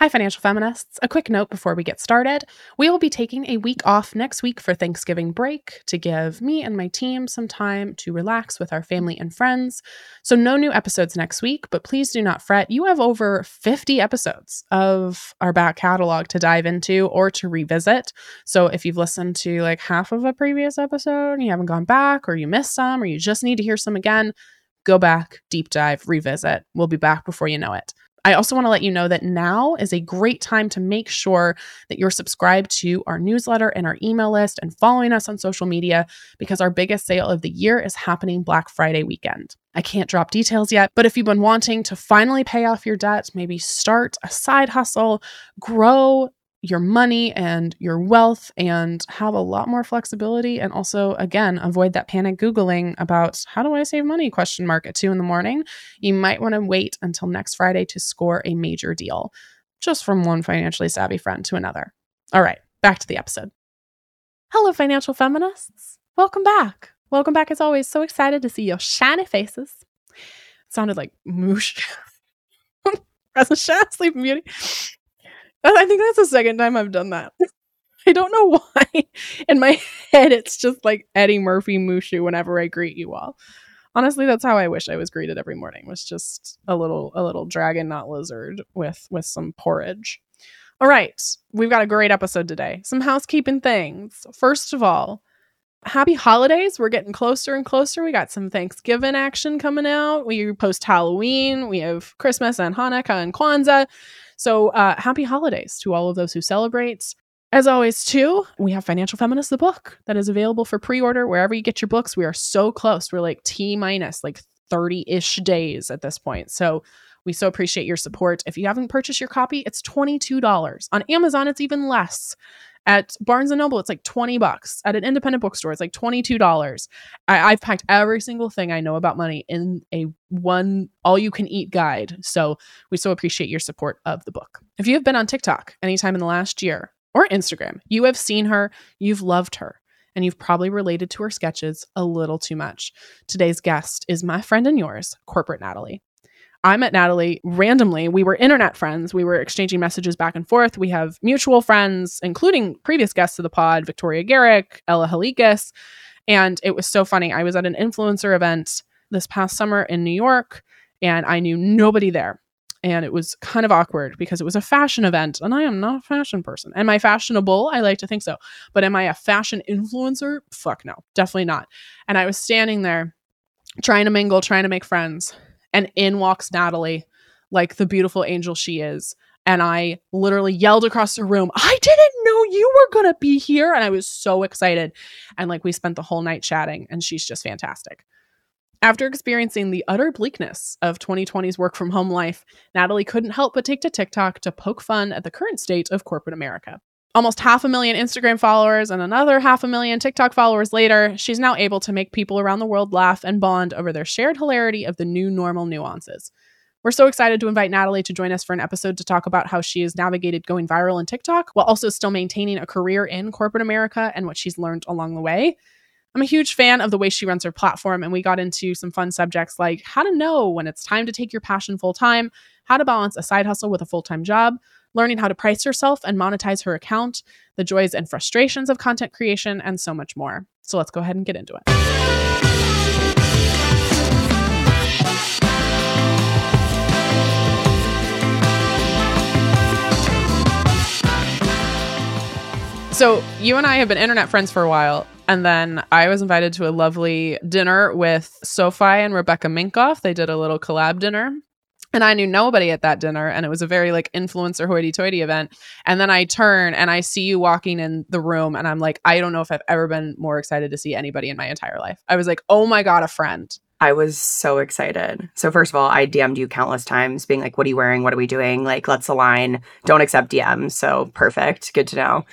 Hi, financial feminists. A quick note before we get started. We will be taking a week off next week for Thanksgiving break to give me and my team some time to relax with our family and friends. So, no new episodes next week, but please do not fret. You have over 50 episodes of our back catalog to dive into or to revisit. So, if you've listened to like half of a previous episode and you haven't gone back, or you missed some, or you just need to hear some again, go back, deep dive, revisit. We'll be back before you know it. I also want to let you know that now is a great time to make sure that you're subscribed to our newsletter and our email list and following us on social media because our biggest sale of the year is happening Black Friday weekend. I can't drop details yet, but if you've been wanting to finally pay off your debt, maybe start a side hustle, grow your money and your wealth and have a lot more flexibility and also again avoid that panic googling about how do i save money? question mark at two in the morning. You might want to wait until next friday to score a major deal just from one financially savvy friend to another. All right back to the episode. Hello financial feminists. Welcome back. Welcome back as always. So excited to see your shiny faces. It sounded like moosh. Present shine sleeping beauty I think that's the second time I've done that. I don't know why. In my head, it's just like Eddie Murphy Mushu whenever I greet you all. Honestly, that's how I wish I was greeted every morning. Was just a little a little dragon, not lizard, with with some porridge. All right, we've got a great episode today. Some housekeeping things. First of all, happy holidays. We're getting closer and closer. We got some Thanksgiving action coming out. We post Halloween. We have Christmas and Hanukkah and Kwanzaa. So uh, happy holidays to all of those who celebrate. As always, too, we have Financial Feminist, the book that is available for pre order wherever you get your books. We are so close. We're like T minus like 30 ish days at this point. So we so appreciate your support. If you haven't purchased your copy, it's $22. On Amazon, it's even less. At Barnes and Noble, it's like 20 bucks. At an independent bookstore, it's like $22. I, I've packed every single thing I know about money in a one all you can eat guide. So we so appreciate your support of the book. If you have been on TikTok anytime in the last year or Instagram, you have seen her, you've loved her and you've probably related to her sketches a little too much. Today's guest is my friend and yours, Corporate Natalie. I met Natalie randomly. We were internet friends. We were exchanging messages back and forth. We have mutual friends, including previous guests of the pod, Victoria Garrick, Ella Halikas. And it was so funny. I was at an influencer event this past summer in New York, and I knew nobody there. And it was kind of awkward because it was a fashion event, and I am not a fashion person. Am I fashionable? I like to think so. But am I a fashion influencer? Fuck no, definitely not. And I was standing there trying to mingle, trying to make friends and in walks Natalie, like the beautiful angel she is. And I literally yelled across the room, I didn't know you were going to be here. And I was so excited. And like we spent the whole night chatting, and she's just fantastic. After experiencing the utter bleakness of 2020's work from home life, Natalie couldn't help but take to TikTok to poke fun at the current state of corporate America. Almost half a million Instagram followers and another half a million TikTok followers later, she's now able to make people around the world laugh and bond over their shared hilarity of the new normal nuances. We're so excited to invite Natalie to join us for an episode to talk about how she has navigated going viral in TikTok while also still maintaining a career in corporate America and what she's learned along the way. I'm a huge fan of the way she runs her platform, and we got into some fun subjects like how to know when it's time to take your passion full time, how to balance a side hustle with a full time job, learning how to price herself and monetize her account, the joys and frustrations of content creation, and so much more. So let's go ahead and get into it. So you and I have been internet friends for a while. And then I was invited to a lovely dinner with SoFi and Rebecca Minkoff. They did a little collab dinner. And I knew nobody at that dinner, and it was a very like influencer hoity toity event. And then I turn and I see you walking in the room, and I'm like, I don't know if I've ever been more excited to see anybody in my entire life. I was like, oh my God, a friend. I was so excited. So first of all, I DM'd you countless times, being like, "What are you wearing? What are we doing? Like, let's align. Don't accept DMs." So perfect. Good to know.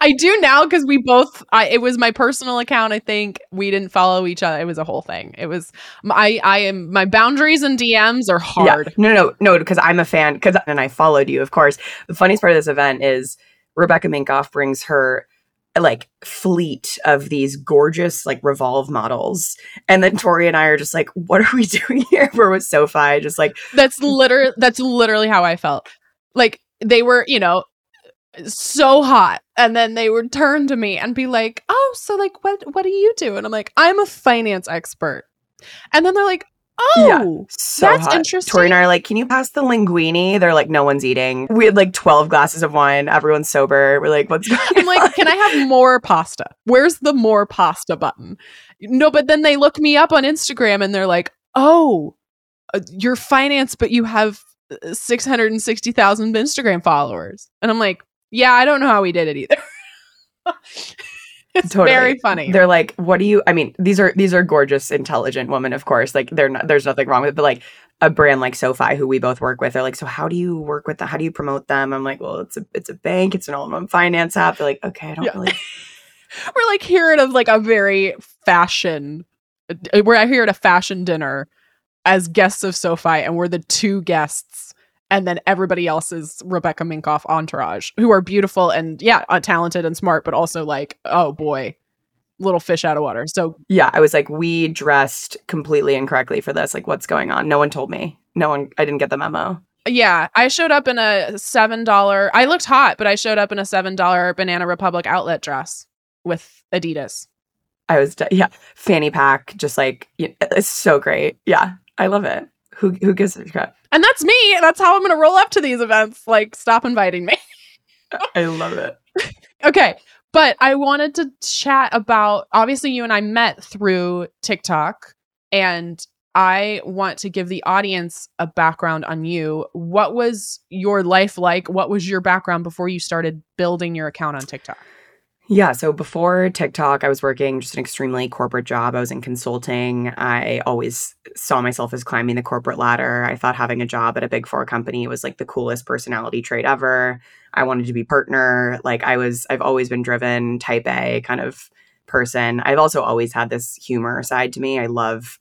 I do now because we both. I, it was my personal account. I think we didn't follow each other. It was a whole thing. It was. I. I am. My boundaries and DMs are hard. Yeah. No, no, no. Because I'm a fan. Because and I followed you, of course. The funniest part of this event is Rebecca Minkoff brings her like fleet of these gorgeous like revolve models. And then tori and i are just like what are we doing here? We're with SoFi just like that's literally that's literally how i felt. Like they were you know so hot. And then they would turn to me and be like oh so like what what do you do and i'm like i'm a finance expert. And then they're like Oh, yeah, so that's hot. interesting. Tori and I are like, can you pass the linguine? They're like, no one's eating. We had like 12 glasses of wine. Everyone's sober. We're like, what's going on? I'm like, can I have more pasta? Where's the more pasta button? No, but then they look me up on Instagram and they're like, oh, uh, you're finance, but you have uh, 660,000 Instagram followers. And I'm like, yeah, I don't know how we did it either. it's totally. very funny. They're like, what do you? I mean, these are these are gorgeous, intelligent women, of course. Like, they're not, there's nothing wrong with it, but like a brand like SoFi, who we both work with, they're like, so how do you work with them? How do you promote them? I'm like, well, it's a it's a bank, it's an all-in-one finance app. They're like, okay, I don't yeah. really. We're like hearing of like a very fashion. Uh, we're here at a fashion dinner as guests of SoFi, and we're the two guests and then everybody else is Rebecca Minkoff entourage, who are beautiful and yeah, uh, talented and smart, but also like, oh boy, little fish out of water. So yeah, I was like, we dressed completely incorrectly for this. Like, what's going on? No one told me. No one. I didn't get the memo. Yeah, I showed up in a seven dollar. I looked hot, but I showed up in a seven dollar Banana Republic outlet dress with Adidas. I was yeah, fanny pack, just like it's so great. Yeah, I love it. Who who gives a crap? And that's me. That's how I'm going to roll up to these events. Like, stop inviting me. I love it. okay. But I wanted to chat about obviously, you and I met through TikTok, and I want to give the audience a background on you. What was your life like? What was your background before you started building your account on TikTok? Yeah. So before TikTok, I was working just an extremely corporate job. I was in consulting. I always saw myself as climbing the corporate ladder. I thought having a job at a big four company was like the coolest personality trait ever. I wanted to be partner. Like I was, I've always been driven, type A kind of person. I've also always had this humor side to me. I love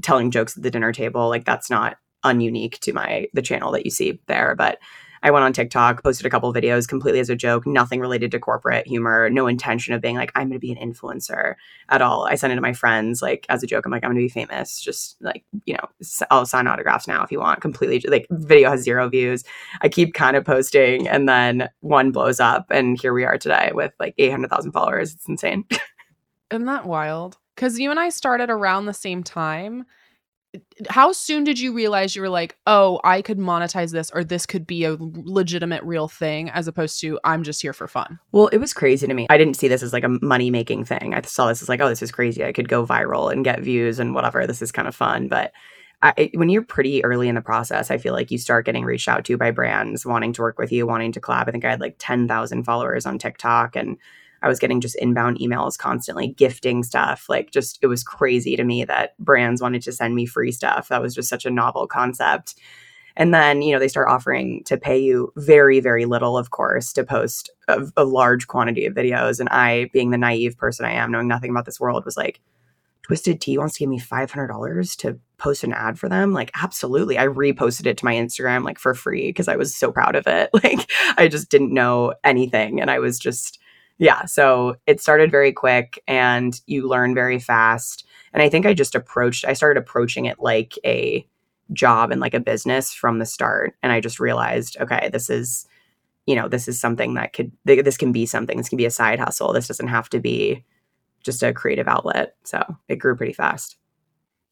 telling jokes at the dinner table. Like that's not ununique to my the channel that you see there, but I went on TikTok, posted a couple videos completely as a joke, nothing related to corporate humor, no intention of being like, I'm going to be an influencer at all. I sent it to my friends, like, as a joke. I'm like, I'm going to be famous. Just like, you know, I'll sign autographs now if you want. Completely, like, video has zero views. I keep kind of posting, and then one blows up. And here we are today with like 800,000 followers. It's insane. Isn't that wild? Because you and I started around the same time how soon did you realize you were like, oh, I could monetize this or this could be a legitimate real thing as opposed to I'm just here for fun? Well, it was crazy to me. I didn't see this as like a money making thing. I saw this as like, oh, this is crazy. I could go viral and get views and whatever. This is kind of fun. But I, when you're pretty early in the process, I feel like you start getting reached out to by brands wanting to work with you, wanting to collab. I think I had like 10,000 followers on TikTok and I was getting just inbound emails constantly, gifting stuff. Like, just it was crazy to me that brands wanted to send me free stuff. That was just such a novel concept. And then, you know, they start offering to pay you very, very little, of course, to post a, a large quantity of videos. And I, being the naive person I am, knowing nothing about this world, was like, Twisted Tea wants to give me $500 to post an ad for them. Like, absolutely. I reposted it to my Instagram, like, for free because I was so proud of it. Like, I just didn't know anything. And I was just, yeah, so it started very quick and you learn very fast. And I think I just approached, I started approaching it like a job and like a business from the start. And I just realized, okay, this is, you know, this is something that could, this can be something. This can be a side hustle. This doesn't have to be just a creative outlet. So it grew pretty fast.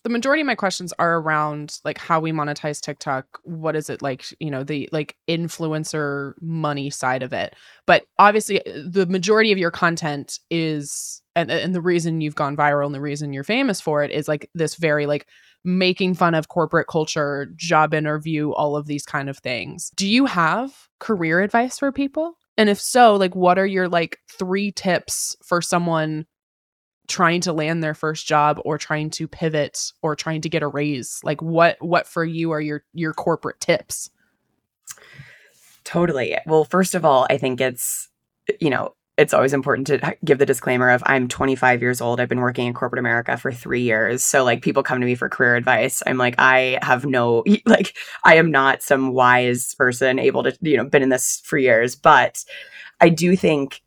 The majority of my questions are around like how we monetize TikTok. What is it like, you know, the like influencer money side of it. But obviously uh, the majority of your content is and and the reason you've gone viral and the reason you're famous for it is like this very like making fun of corporate culture, job interview, all of these kind of things. Do you have career advice for people? And if so, like what are your like three tips for someone trying to land their first job or trying to pivot or trying to get a raise? Like what what for you are your your corporate tips? Totally. Well, first of all, I think it's you know, it's always important to give the disclaimer of I'm 25 years old. I've been working in corporate America for three years. So like people come to me for career advice. I'm like, I have no like I am not some wise person able to, you know, been in this for years. But I do think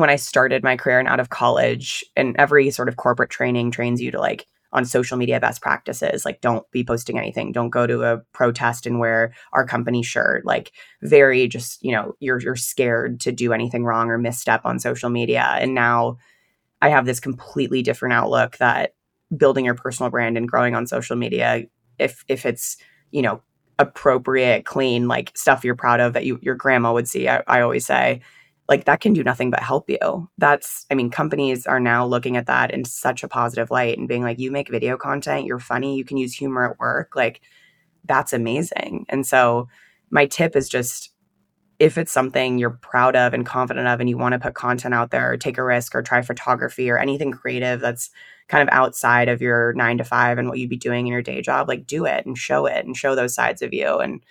when I started my career and out of college and every sort of corporate training trains you to like on social media best practices like don't be posting anything. Don't go to a protest and wear our company shirt. Like very just you know you're you're scared to do anything wrong or misstep on social media. And now i have this completely different outlook that building your personal brand and growing on social media if if it's you know appropriate clean like stuff you're proud of that you your grandma would see I, I always say like that can do nothing but help you. That's, I mean, companies are now looking at that in such a positive light and being like, you make video content, you're funny, you can use humor at work. Like, that's amazing. And so, my tip is just if it's something you're proud of and confident of, and you want to put content out there, or take a risk, or try photography, or anything creative that's kind of outside of your nine to five and what you'd be doing in your day job, like do it and show it and show those sides of you. And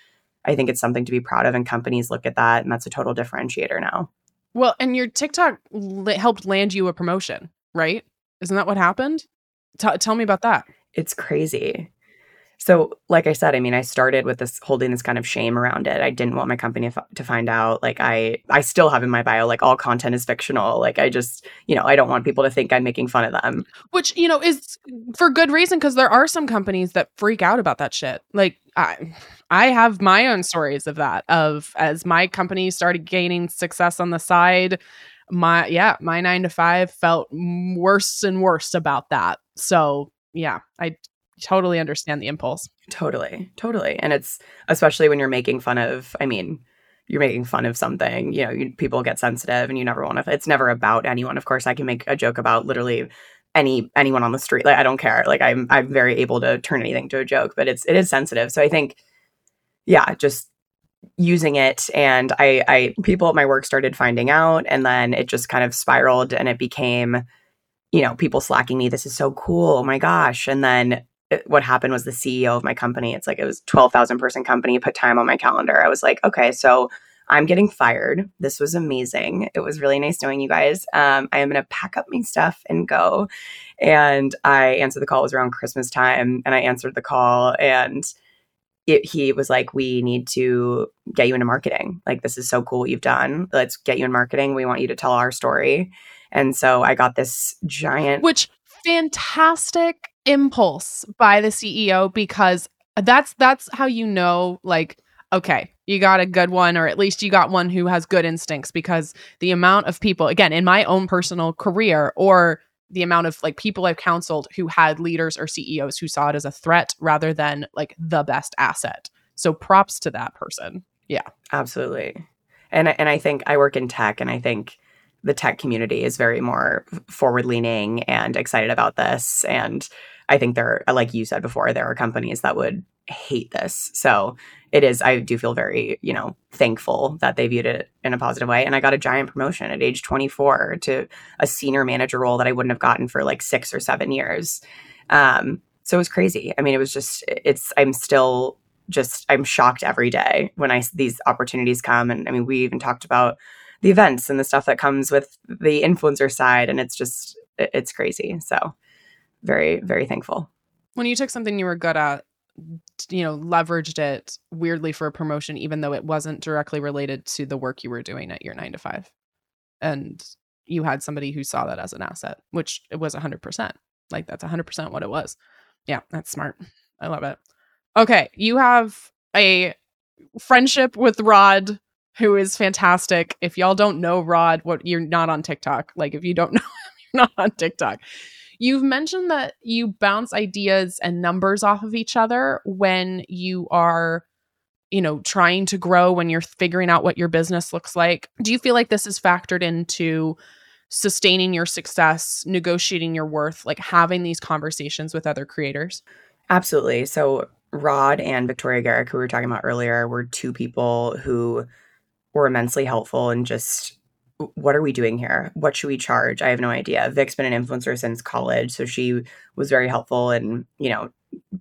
I think it's something to be proud of, and companies look at that, and that's a total differentiator now. Well, and your TikTok l- helped land you a promotion, right? Isn't that what happened? T- tell me about that. It's crazy. So, like I said, I mean, I started with this holding this kind of shame around it. I didn't want my company f- to find out. Like, I, I still have in my bio, like all content is fictional. Like, I just, you know, I don't want people to think I'm making fun of them. Which you know is for good reason because there are some companies that freak out about that shit. Like, I, I have my own stories of that. Of as my company started gaining success on the side, my yeah, my nine to five felt worse and worse about that. So yeah, I totally understand the impulse. Totally. Totally. And it's especially when you're making fun of, I mean, you're making fun of something, you know, you, people get sensitive and you never want to, it's never about anyone. Of course, I can make a joke about literally any anyone on the street like i don't care like i'm i'm very able to turn anything to a joke but it's it is sensitive so i think yeah just using it and i i people at my work started finding out and then it just kind of spiraled and it became you know people slacking me this is so cool oh my gosh and then it, what happened was the CEO of my company, it's like it was 12,000 person company, put time on my calendar. I was like, okay, so I'm getting fired. This was amazing. It was really nice knowing you guys. Um, I am going to pack up my stuff and go. And I answered the call. It was around Christmas time. And I answered the call. And it, he was like, We need to get you into marketing. Like, this is so cool what you've done. Let's get you in marketing. We want you to tell our story. And so I got this giant. Which fantastic impulse by the CEO because that's that's how you know like okay you got a good one or at least you got one who has good instincts because the amount of people again in my own personal career or the amount of like people I've counseled who had leaders or CEOs who saw it as a threat rather than like the best asset. So props to that person. Yeah. Absolutely. And and I think I work in tech and I think the tech community is very more forward leaning and excited about this. And I think there, like you said before, there are companies that would hate this. So it is, I do feel very, you know, thankful that they viewed it in a positive way. And I got a giant promotion at age 24 to a senior manager role that I wouldn't have gotten for like six or seven years. Um, so it was crazy. I mean, it was just, it's, I'm still just, I'm shocked every day when I, these opportunities come. And I mean, we even talked about, the events and the stuff that comes with the influencer side and it's just it's crazy. So very very thankful. When you took something you were good at you know leveraged it weirdly for a promotion even though it wasn't directly related to the work you were doing at your 9 to 5 and you had somebody who saw that as an asset which it was 100% like that's 100% what it was. Yeah that's smart. I love it. Okay you have a friendship with rod who is fantastic. If y'all don't know Rod, what you're not on TikTok. Like if you don't know you're not on TikTok. You've mentioned that you bounce ideas and numbers off of each other when you are you know, trying to grow when you're figuring out what your business looks like. Do you feel like this is factored into sustaining your success, negotiating your worth, like having these conversations with other creators? Absolutely. So, Rod and Victoria Garrick, who we were talking about earlier, were two people who were immensely helpful and just what are we doing here? What should we charge? I have no idea. Vic's been an influencer since college, so she was very helpful and, you know,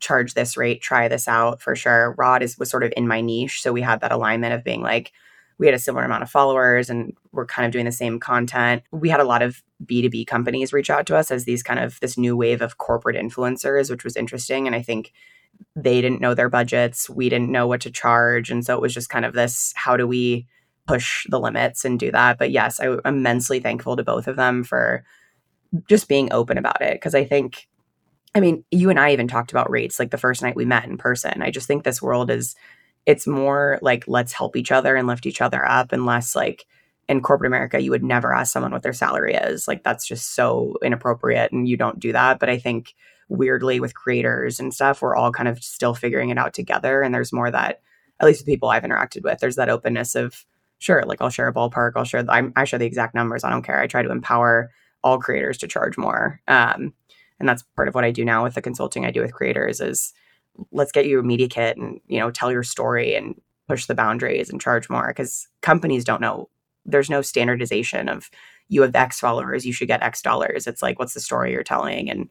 charge this rate, try this out for sure. Rod is was sort of in my niche, so we had that alignment of being like we had a similar amount of followers and we're kind of doing the same content. We had a lot of B2B companies reach out to us as these kind of this new wave of corporate influencers, which was interesting and I think they didn't know their budgets, we didn't know what to charge, and so it was just kind of this how do we push the limits and do that. But yes, I'm immensely thankful to both of them for just being open about it because I think I mean, you and I even talked about rates like the first night we met in person. I just think this world is it's more like let's help each other and lift each other up and less like in corporate America you would never ask someone what their salary is. Like that's just so inappropriate and you don't do that, but I think weirdly with creators and stuff we're all kind of still figuring it out together and there's more that at least the people I've interacted with there's that openness of sure like I'll share a ballpark, I'll share I'm, I share the exact numbers, I don't care. I try to empower all creators to charge more. Um, and that's part of what I do now with the consulting I do with creators is let's get you a media kit and you know tell your story and push the boundaries and charge more because companies don't know there's no standardization of you have x followers you should get x dollars it's like what's the story you're telling and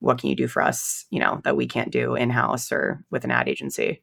what can you do for us you know that we can't do in house or with an ad agency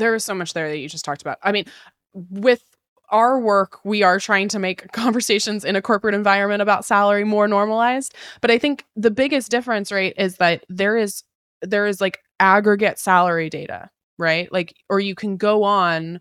There is so much there that you just talked about. I mean, with our work, we are trying to make conversations in a corporate environment about salary more normalized. But I think the biggest difference, right, is that there is there is like aggregate salary data, right? Like, or you can go on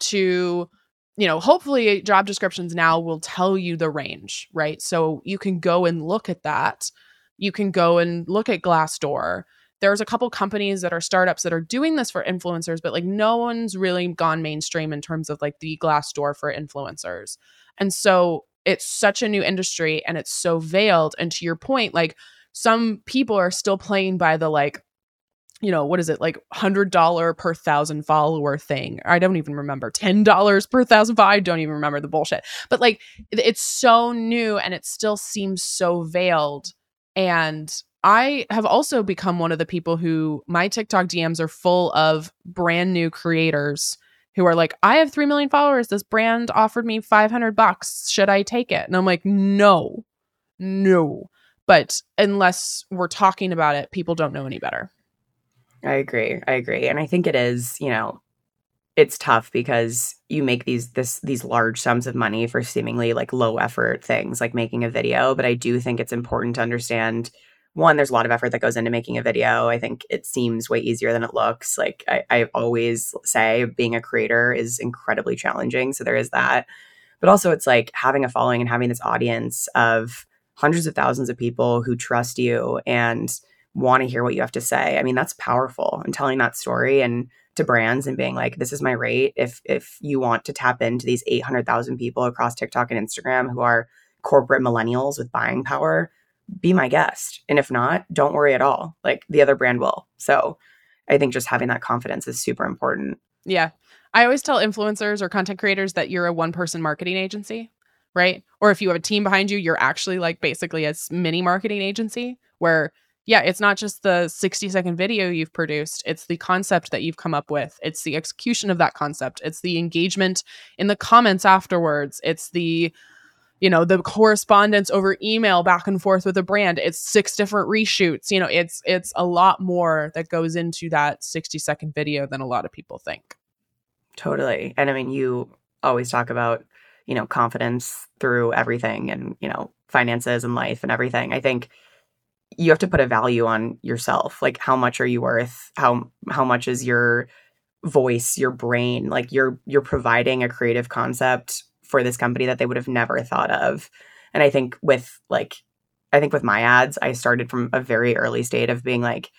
to, you know, hopefully job descriptions now will tell you the range, right? So you can go and look at that. You can go and look at Glassdoor there's a couple companies that are startups that are doing this for influencers but like no one's really gone mainstream in terms of like the Glassdoor for influencers. And so it's such a new industry and it's so veiled. And to your point like some people are still playing by the like you know what is it like hundred dollar per thousand follower thing? I don't even remember. Ten dollars per thousand follow- i don't even remember the bullshit. But like it's so new and it still seems so veiled. And I have also become one of the people who my TikTok DMs are full of brand new creators who are like, I have 3 million followers. This brand offered me 500 bucks. Should I take it? And I'm like, no, no. But unless we're talking about it, people don't know any better. I agree. I agree. And I think it is, you know, it's tough because you make these this these large sums of money for seemingly like low effort things like making a video, but I do think it's important to understand one, there's a lot of effort that goes into making a video. I think it seems way easier than it looks. Like I, I always say, being a creator is incredibly challenging. So there is that. But also, it's like having a following and having this audience of hundreds of thousands of people who trust you and want to hear what you have to say. I mean, that's powerful. And telling that story and to brands and being like, this is my rate. If if you want to tap into these 800,000 people across TikTok and Instagram who are corporate millennials with buying power, be my guest. And if not, don't worry at all. Like the other brand will. So I think just having that confidence is super important. Yeah. I always tell influencers or content creators that you're a one person marketing agency, right? Or if you have a team behind you, you're actually like basically a mini marketing agency where, yeah, it's not just the 60 second video you've produced, it's the concept that you've come up with, it's the execution of that concept, it's the engagement in the comments afterwards, it's the you know the correspondence over email back and forth with a brand it's six different reshoots you know it's it's a lot more that goes into that 60 second video than a lot of people think Totally. And I mean, you always talk about, you know, confidence through everything and, you know, finances and life and everything. I think you have to put a value on yourself. Like how much are you worth? How how much is your voice, your brain? Like you're you're providing a creative concept for this company that they would have never thought of. And I think with like I think with my ads, I started from a very early state of being like,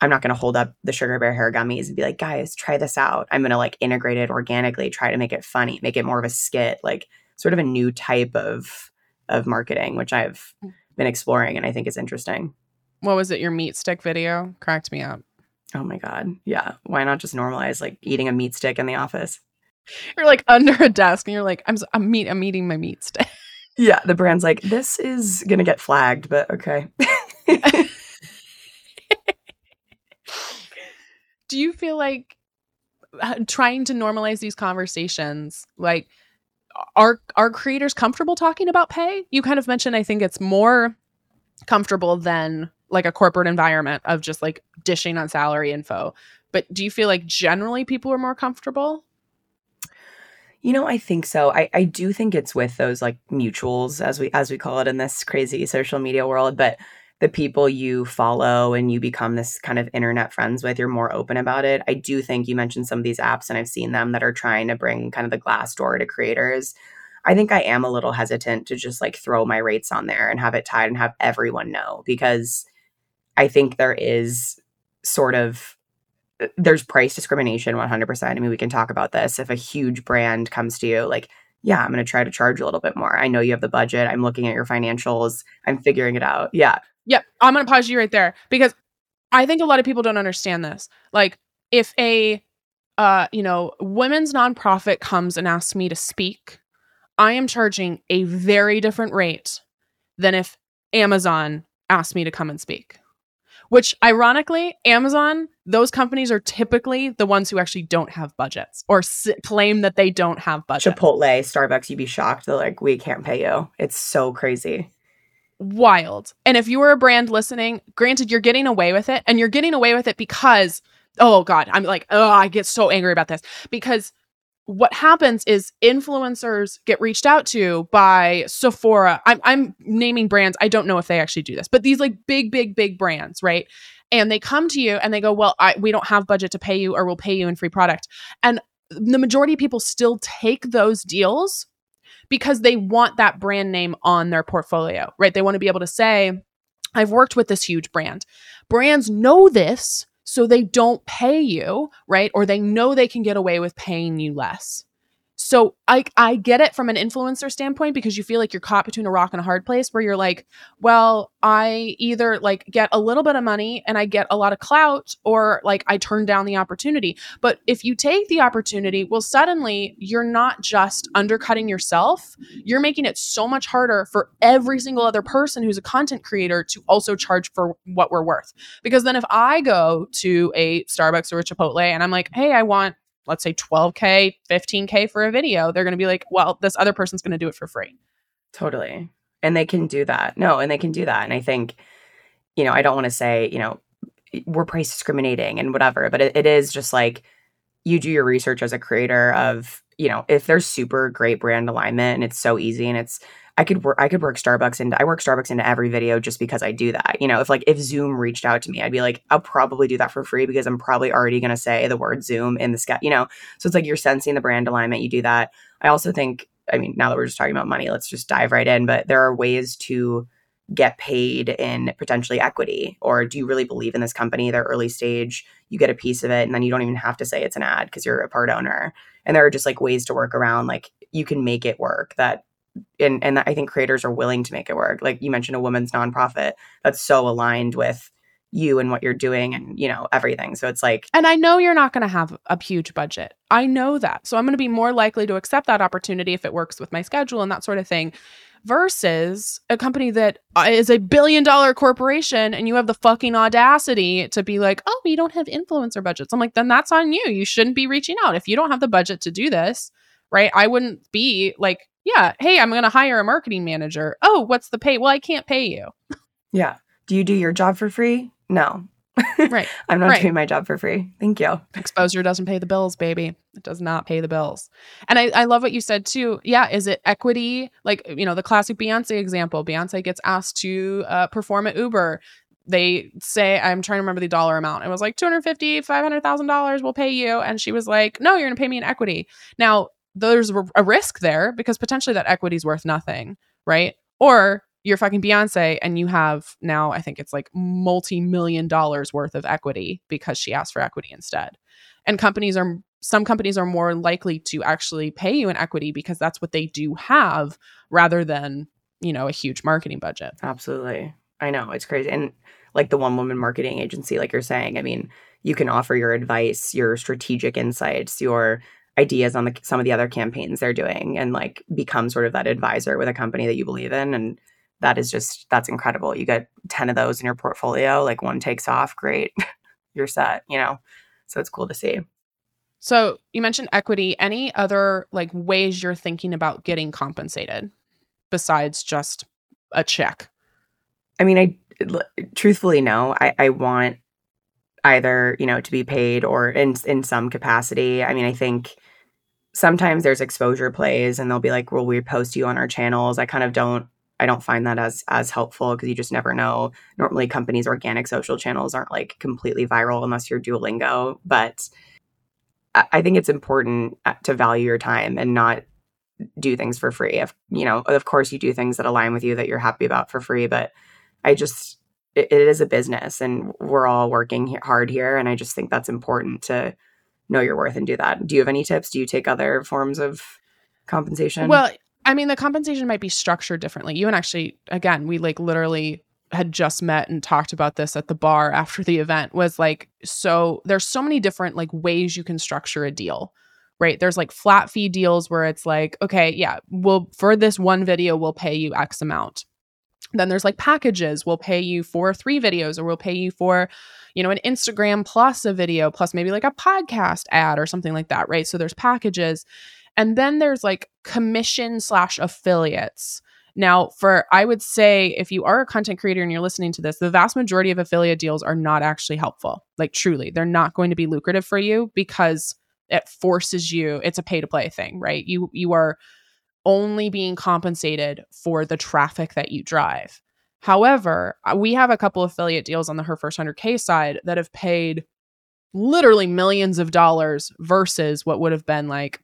I'm not going to hold up the sugar bear hair gummies and be like, guys, try this out. I'm going to like integrate it organically, try to make it funny, make it more of a skit, like sort of a new type of of marketing, which I've been exploring and I think is interesting. What was it? Your meat stick video cracked me up. Oh my god. Yeah. Why not just normalize like eating a meat stick in the office? You're like under a desk and you're like, I'm I'm meat I'm eating my meat stick. Yeah, the brand's like, this is gonna get flagged, but okay. Do you feel like uh, trying to normalize these conversations, like are are creators comfortable talking about pay? You kind of mentioned I think it's more comfortable than like a corporate environment of just like dishing on salary info. But do you feel like generally people are more comfortable? You know, I think so. I, I do think it's with those like mutuals as we as we call it in this crazy social media world, but the people you follow and you become this kind of internet friends with, you're more open about it. I do think you mentioned some of these apps and I've seen them that are trying to bring kind of the Glassdoor to creators. I think I am a little hesitant to just like throw my rates on there and have it tied and have everyone know because I think there is sort of there's price discrimination 100%. I mean, we can talk about this. If a huge brand comes to you, like, yeah, I'm going to try to charge a little bit more. I know you have the budget. I'm looking at your financials. I'm figuring it out. Yeah. Yep. I'm going to pause you right there because I think a lot of people don't understand this. Like, if a, uh, you know, women's nonprofit comes and asks me to speak, I am charging a very different rate than if Amazon asked me to come and speak which ironically, Amazon, those companies are typically the ones who actually don't have budgets or s- claim that they don't have budgets. Chipotle, Starbucks, you'd be shocked. They're like, we can't pay you. It's so crazy. Wild. And if you were a brand listening, granted, you're getting away with it and you're getting away with it because, oh God, I'm like, oh, I get so angry about this because what happens is influencers get reached out to by Sephora. I'm, I'm naming brands. I don't know if they actually do this, but these like big, big, big brands, right? And they come to you and they go, well, I, we don't have budget to pay you or we'll pay you in free product. And the majority of people still take those deals because they want that brand name on their portfolio, right? They want to be able to say, I've worked with this huge brand. Brands know this so they don't pay you, right? Or they know they can get away with paying you less. So I I get it from an influencer standpoint because you feel like you're caught between a rock and a hard place where you're like, well, I either like get a little bit of money and I get a lot of clout or like I turn down the opportunity. But if you take the opportunity, well suddenly you're not just undercutting yourself, you're making it so much harder for every single other person who's a content creator to also charge for what we're worth. Because then if I go to a Starbucks or a Chipotle and I'm like, "Hey, I want let's say 12K, 15K for a video, they're going to be like, well, this other person's going to do it for free. Totally. And they can do that. No, and they can do that. And I think, you know, I don't want to say, you know, we're price discriminating and whatever, but it, it is just like you do your research as a creator of, you know, if there's super great brand alignment and it's so easy and it's I could work I could work Starbucks into I work Starbucks into every video just because I do that. You know, if like if Zoom reached out to me, I'd be like, I'll probably do that for free because I'm probably already gonna say the word Zoom in the sketch, you know. So it's like you're sensing the brand alignment, you do that. I also think, I mean, now that we're just talking about money, let's just dive right in. But there are ways to get paid in potentially equity or do you really believe in this company they're early stage you get a piece of it and then you don't even have to say it's an ad because you're a part owner and there are just like ways to work around like you can make it work that and and I think creators are willing to make it work. Like you mentioned, a women's nonprofit that's so aligned with you and what you're doing and you know everything. So it's like and i know you're not going to have a huge budget. I know that. So i'm going to be more likely to accept that opportunity if it works with my schedule and that sort of thing versus a company that uh, a billion dollar corporation and you have the fucking audacity to be like oh you don't have influencer budgets. I'm like then that's on you. You shouldn't be reaching out. If you don't have the budget to do this right i wouldn't be like yeah, hey, I'm going to hire a marketing manager. Oh, what's the pay? Well, I can't pay you. yeah. Do you do your job for free? No. Right. I'm not Right. doing my job for free. Thank you. exposure doesn't pay the bills baby it does not pay the bills and I, I love what you said too yeah is it equity like you know the classic beyonce example beyonce gets asked to uh, perform at uber they say i'm trying to remember the dollar amount it was like 250 500000 dollars we'll pay you and she was like no you're gonna pay me in equity now there's a risk there because potentially that equity is worth nothing right or you're fucking Beyonce and you have now I think it's like multi-million dollars worth of equity because she asked for equity instead. And companies are some companies are more likely to actually pay you in equity because that's what they do have rather than, you know, a huge marketing budget. Absolutely. I know. It's crazy. And like the one woman marketing agency, like you're saying, I mean, you can offer your advice, your strategic insights, your ideas on the, some of the other campaigns they're doing and like become sort of that advisor with a company that you believe in. And that is just, that's incredible. You get 10 of those in your portfolio, like one takes off, great. you're set, you know? So it's cool to see. So, you mentioned equity, any other like ways you're thinking about getting compensated besides just a check? I mean, I l- truthfully no. I, I want either you know to be paid or in in some capacity. I mean, I think sometimes there's exposure plays, and they'll be like, "Well, we post you on our channels." I kind of don't. I don't find that as as helpful because you just never know. Normally, companies' organic social channels aren't like completely viral unless you're Duolingo, but I, think it's important uh, to value your time and not do things for free. If you know, of course, you do things that align with you that you're happy about for free, but I just it, it is a business and we're all working hard here and I just think that's important to know your worth and do that. Do you have any tips? Do you take other forms of compensation? Well, I mean, the compensation might be structured differently. You and actually, again, we like literally had just met and talked about this at the bar after the event was like, so there's so many different like ways you can structure a deal, right? There's like flat fee deals where it's like, okay, yeah, we'll, for this one video, we'll pay you X amount. Then there's like packages, we'll pay you for three videos or we'll pay you for, you know, an Instagram plus a video plus maybe like a podcast ad or something like that, right? So there's packages. And then there's like commission slash affiliates. Now, for I would say if you are a content creator and you're listening to this, the vast majority of affiliate deals are not actually helpful. Like truly, they're not going to be lucrative for you because it forces you, it's a pay to play thing, right? You you are only being compensated for the traffic that you drive. However, uh, we have a couple affiliate deals on the Her First 100K side that have paid literally millions of dollars versus what would have been like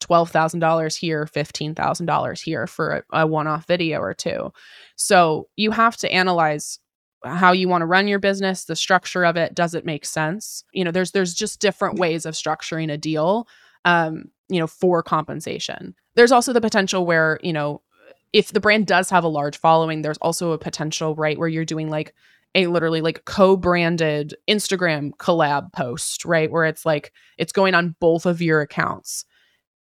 $12,000 here, $15,000 here for a, a one off video or two. So you have to analyze how you want to run your business, the structure of it. Does it make sense? You know, there's there's just different ways of structuring a deal, um, you know, for compensation. There's also the potential where, you know, if the brand does have a large following, there's also a potential, right, where you're doing like a literally like co-branded Instagram collab post, right? Where it's like it's going on both of your accounts.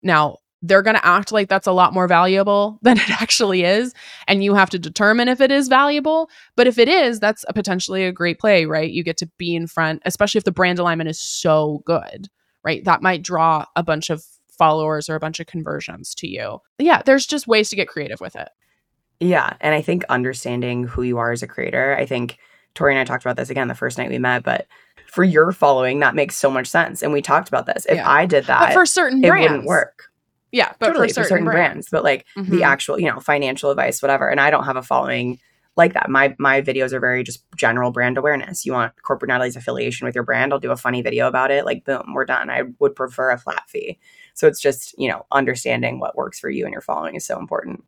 Now, they're going to act like that's a lot more valuable than it actually is. And you have to determine if it is valuable. But if it is, that's a potentially a great play, right? You get to be in front, especially if the brand alignment is so good, right? That might draw a bunch of followers or a bunch of conversions to you. Yeah, there's just ways to get creative with it. Yeah. And I think understanding who you are as a creator, I think Tori and I talked about this again the first night we met, but for your following, that makes so much sense. And we talked about this. If Yeah. I did that, But for certain it brands, wouldn't work. Yeah, but totally, for certain, brands. brands. but like Mhm. the actual, you know, financial advice, whatever. And I don't have a following like that. My my videos are very just general brand awareness. You want corporate Natalie's affiliation with your brand? I'll do a funny video about it. Like, boom, we're done. I would prefer a flat fee. So it's just, you know, understanding what works for you and your following is so important.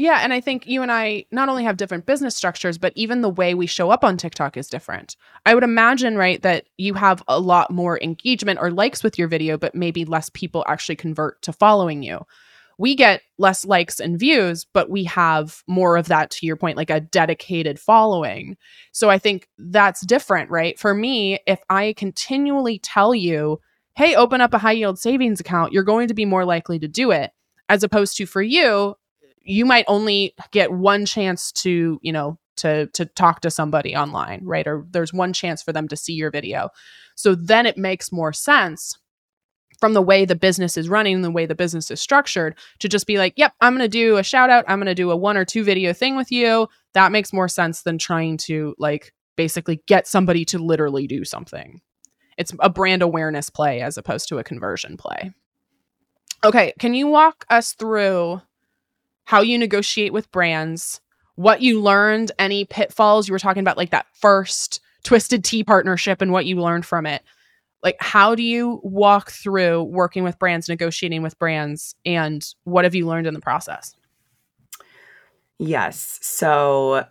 Yeah, and I think you and I not only have different business structures, but even the way we show up on TikTok is different. I would imagine, right, that you have a lot more engagement or likes with your video, but maybe less people actually convert to following you. We get less likes and views, but we have more of that, to your point, like a dedicated following. So I think that's different, right? For me, if I continually tell you, hey, open up a high yield savings account, you're going to be more likely to do it. As opposed to for you, you might only get one chance to you know to to talk to somebody online right or there's one chance for them to see your video so then it makes more sense from the way the business is running and the way the business is structured to just be like yep i'm going to do a shout out i'm going to do a one or two video thing with you that makes more sense than trying to like basically get somebody to literally do something. It's a brand awareness play as opposed to a conversion play. Okay, can you walk us through how you negotiate with brands, what you learned, any pitfalls? You were talking about like that first Twisted Tea partnership and what you learned from it. Like, how do you walk through working with brands, negotiating with brands, and what have you learned in the process? Yes. So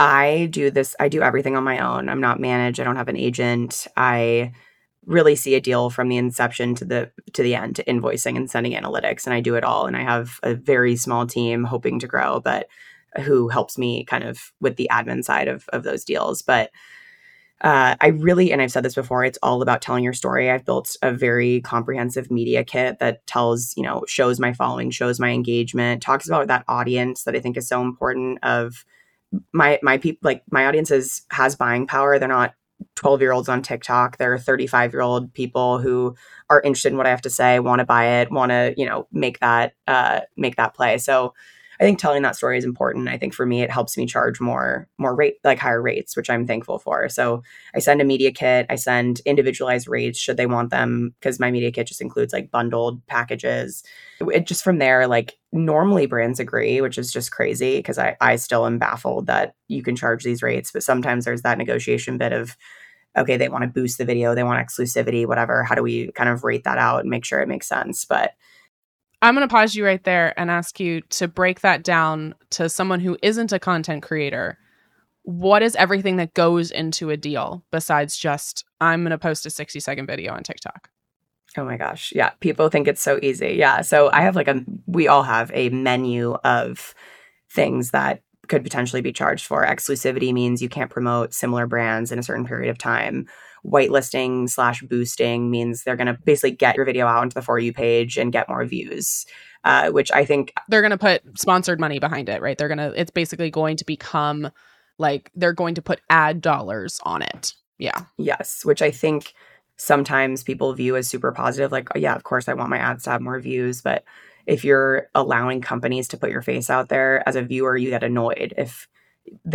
I do this, I do everything on my own. I'm not managed, I don't have an agent. I really see a deal from the inception to the to the end to invoicing and sending analytics and I do it all and I have a very small team hoping to grow but who helps me kind of with the admin side of of those deals but uh, I really, and I've said this before, it's all about telling your story. I've built a very comprehensive media kit that tells, you know, shows my following, shows my engagement, talks about that audience that I think is so important. Of my my people, like my audience is has buying power. They're not 12 year olds on TikTok. There are 35 year old people who are interested in what I have to say, want to buy it, want to, you know, make that, uh, make that play. So I think telling that story is important. I think for me, it helps me charge more, more rate, like higher rates, which I'm thankful for. So I send a media kit. I send individualized rates should they want them, because my media kit just includes like bundled packages. It just from there, like normally brands agree, which is just crazy because I, I still am baffled that you can charge these rates. But sometimes there's that negotiation bit of, okay, they want to boost the video, they want exclusivity, whatever. How do we kind of rate that out and make sure it makes sense? But I'm going to pause you right there and ask you to break that down to someone who isn't a content creator. What is everything that goes into a deal besides just, I'm going to post a 60 second video on TikTok? Oh my gosh. Yeah. People think it's so easy. Yeah. So I have like a, we all have a menu of things that could potentially be charged for. Exclusivity means you can't promote similar brands in a certain period of time whitelisting slash boosting means they're going to basically get your video out into the For You page and get more views. Uh, which I think they're going to put sponsored money behind it, right? They're going to, it's basically going to become like they're going to put ad dollars on it. Yeah. Yes. Which I think sometimes people view as super positive. Like, oh, yeah, of course, I want my ads to have more views. But if you're allowing companies to put your face out there as a viewer, you get annoyed. If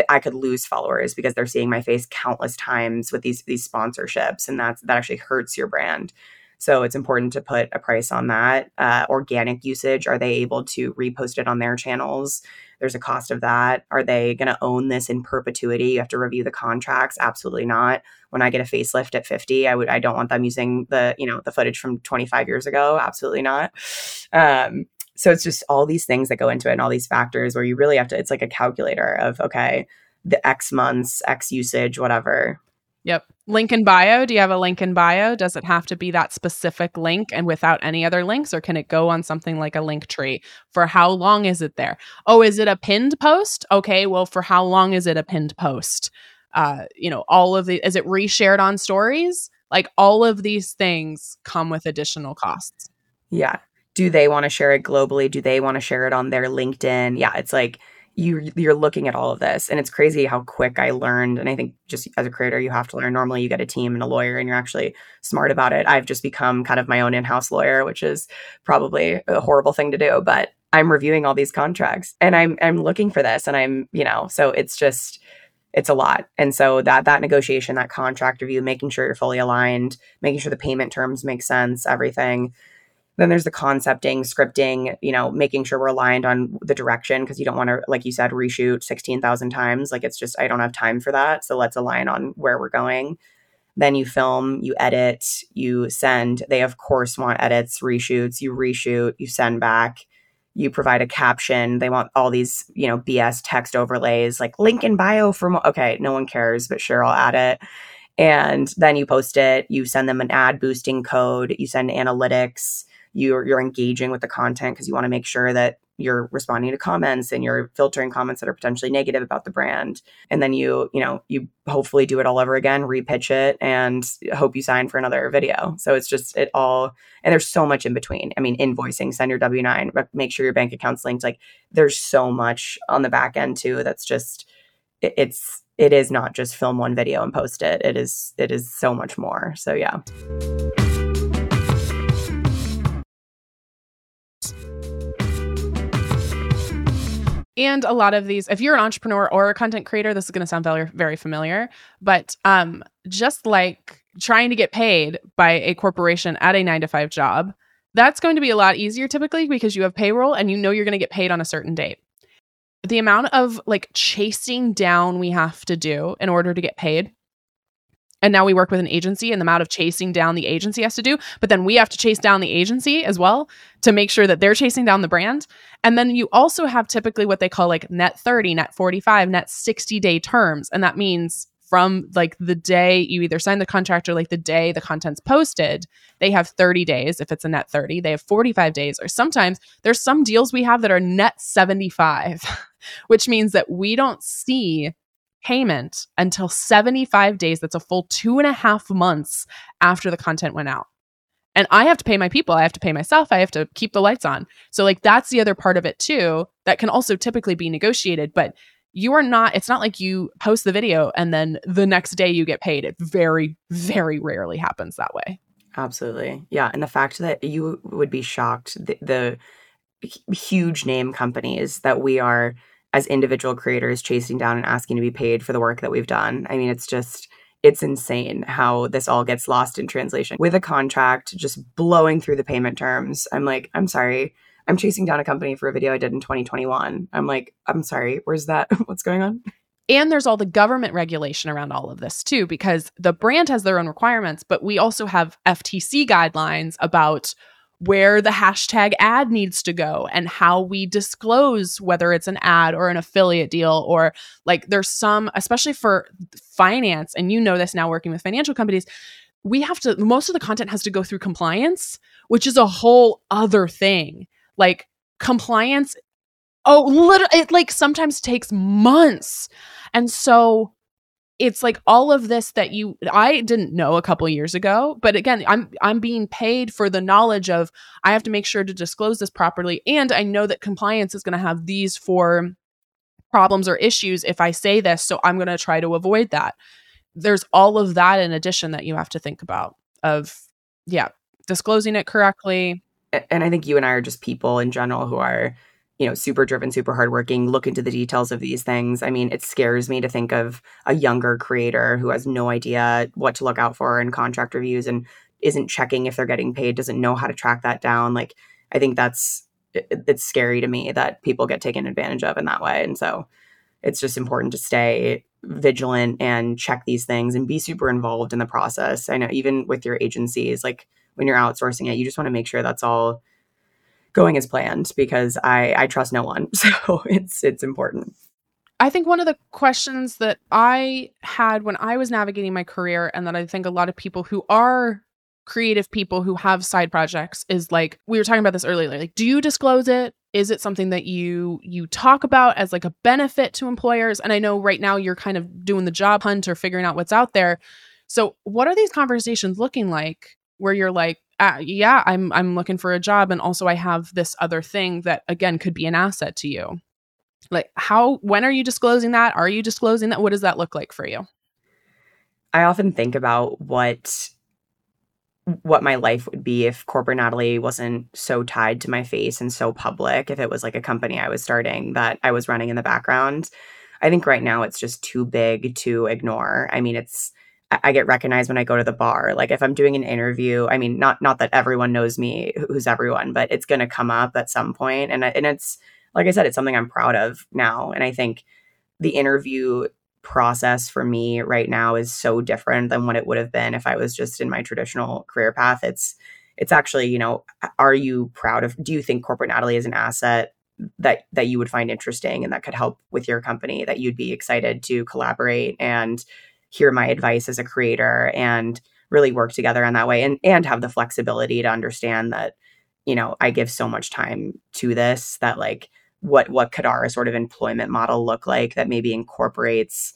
I could lose followers because they're seeing my face countless times with these these sponsorships, and that's that actually hurts your brand. So it's important to put a price on that. Uh, organic usage, are they able to repost it on their channels? There's a cost of that. Are they going to own this in perpetuity? You have to review the contracts. Absolutely not. When I get a facelift at 50, I would I don't want them using the you know the footage from 25 years ago. Absolutely not. Um, so it's just all these things that go into it and all these factors where you really have to it's like a calculator of okay the x months x usage whatever yep. Link in bio. Do you have a link in bio? Does it have to be that specific link and without any other links or can it go on something like a Linktree? For how long is it there? Oh is it a pinned post? Okay well for how long is it a pinned post? Uh you know all of the is it reshared on stories? Like all of these things come with additional costs. Yeah. Do they want to share it globally? Do they want to share it on their LinkedIn? Yeah, it's like you you're looking at all of this and it's crazy how quick I learned and I think just as a creator you have to learn normally you get a team and a lawyer and you're actually smart about it. I've just become kind of my own in-house lawyer, which is probably a horrible thing to do, but I'm reviewing all these contracts and I'm I'm looking for this and I'm, you know, so it's just it's a lot. And so that that negotiation, that contract review, making sure you're fully aligned, making sure the payment terms make sense, everything then there's the concepting, scripting, you know, making sure we're aligned on the direction because you don't want to, like you said, reshoot 16,000 times. Like it's just, I don't have time for that. So let's align on where we're going. Then you film, you edit, you send. They, of course, want edits, reshoots, you reshoot, you send back you provide a caption. They want all these, you know, BS text overlays like link in bio for. Okay, no one cares, but sure, I'll add it. And then you post it, you send them an ad boosting code, you send analytics, you're you're engaging with the content because you want to make sure that you're responding to comments and you're filtering comments that are potentially negative about the brand. And then you you know you hopefully do it all over again repitch it and hope you sign for another video. So it's just it all and there's so much in between. I mean invoicing send your w9 make sure your bank account's linked. Like there's so much on the back end too that's just it, it's it is not just film one video and post it. It is it is so much more. So yeah and a lot of these if you're an entrepreneur or a content creator this is going to sound very very familiar but um just like trying to get paid by a corporation at a 9 to 5 job that's going to be a lot easier typically because you have payroll and you know you're going to get paid on a certain date. The amount of like chasing down we have to do in order to get paid and now we work with an agency and the amount of chasing down the agency has to do. But then we have to chase down the agency as well to make sure that they're chasing down the brand. And then you also have typically what they call like net 30 net 45 net 60 day terms. And that means from like the day you either sign the contract or like the day the content's posted they have 30 days. If it's a net 30 they have 45 days. Or sometimes there's some deals we have that are net 75 which means that we don't see payment until 75 days. That's a full two and a half months after the content went out. And I have to pay my people. I have to pay myself. I have to keep the lights on. So, like, that's the other part of it too that can also typically be negotiated. But you are not, it's not like you post the video and then the next day you get paid. It very, very rarely happens that way. Absolutely. Yeah. And the fact that you would be shocked, the, the huge name companies that we are as individual creators chasing down and asking to be paid for the work that we've done. I mean, it's just it's insane how this all gets lost in translation. With a contract just blowing through the payment terms, I'm like, I'm sorry. I'm chasing down a company for a video I did in 2021. I'm like, I'm sorry, where's that? What's going on? And there's all the government regulation around all of this too, because the brand has their own requirements, but we also have FTC guidelines about where the hashtag ad needs to go and how we disclose whether it's an ad or an affiliate deal or like there's some especially for finance and you know this now working with financial companies we have to most of the content has to go through compliance which is a whole other thing. Like compliance oh literally it like sometimes takes months. And so it's like all of this that you I didn't know a couple years ago, but again, I'm I'm being paid for the knowledge of I have to make sure to disclose this properly and I know that compliance is going to have these four problems or issues if I say this, so I'm going to try to avoid that. There's all of that in addition that you have to think about of yeah, disclosing it correctly. And I think you and I are just people in general who are you know, super driven, super hardworking, look into the details of these things. I mean, it scares me to think of a younger creator who has no idea what to look out for in contract reviews and isn't checking if they're getting paid, doesn't know how to track that down. Like, I think that's it, it's scary to me that people get taken advantage of in that way. And so it's just important to stay vigilant and check these things and be super involved in the process. I know even with your agencies, like when you're outsourcing it, you just want to make sure that's all going as planned because I I trust no one. So it's it's important. I think one of the questions that I had when I was navigating my career and that I think a lot of people who are creative people who have side projects is like we were talking about this earlier like do you disclose it is it something that you you talk about as like a benefit to employers and i know right now you're kind of doing the job hunt or figuring out what's out there so what are these conversations looking like where you're like uh, yeah, I'm I'm looking for a job and also I have this other thing that again could be an asset to you. Like how when are you disclosing that? Are you disclosing that? What does that look like for you? I often think about what what my life would be if corporate Natalie wasn't so tied to my face and so public, if it was like a company I was starting that I was running in the background. I think right now it's just too big to ignore. I mean, it's I get recognized when I go to the bar. Like if I'm doing an interview, I mean, not not that everyone knows me, who's everyone, but it's going to come up at some point, and and it's like I said, it's something I'm proud of now, and I think the interview process for me right now is so different than what it would have been if I was just in my traditional career path. It's it's actually, you know, are you proud of? Do you think corporate Natalie is an asset that that you would find interesting and that could help with your company? That you'd be excited to collaborate and hear my advice as a creator and really work together in that way and and have the flexibility to understand that you know I give so much time to this that like what what could our sort of employment model look like that maybe incorporates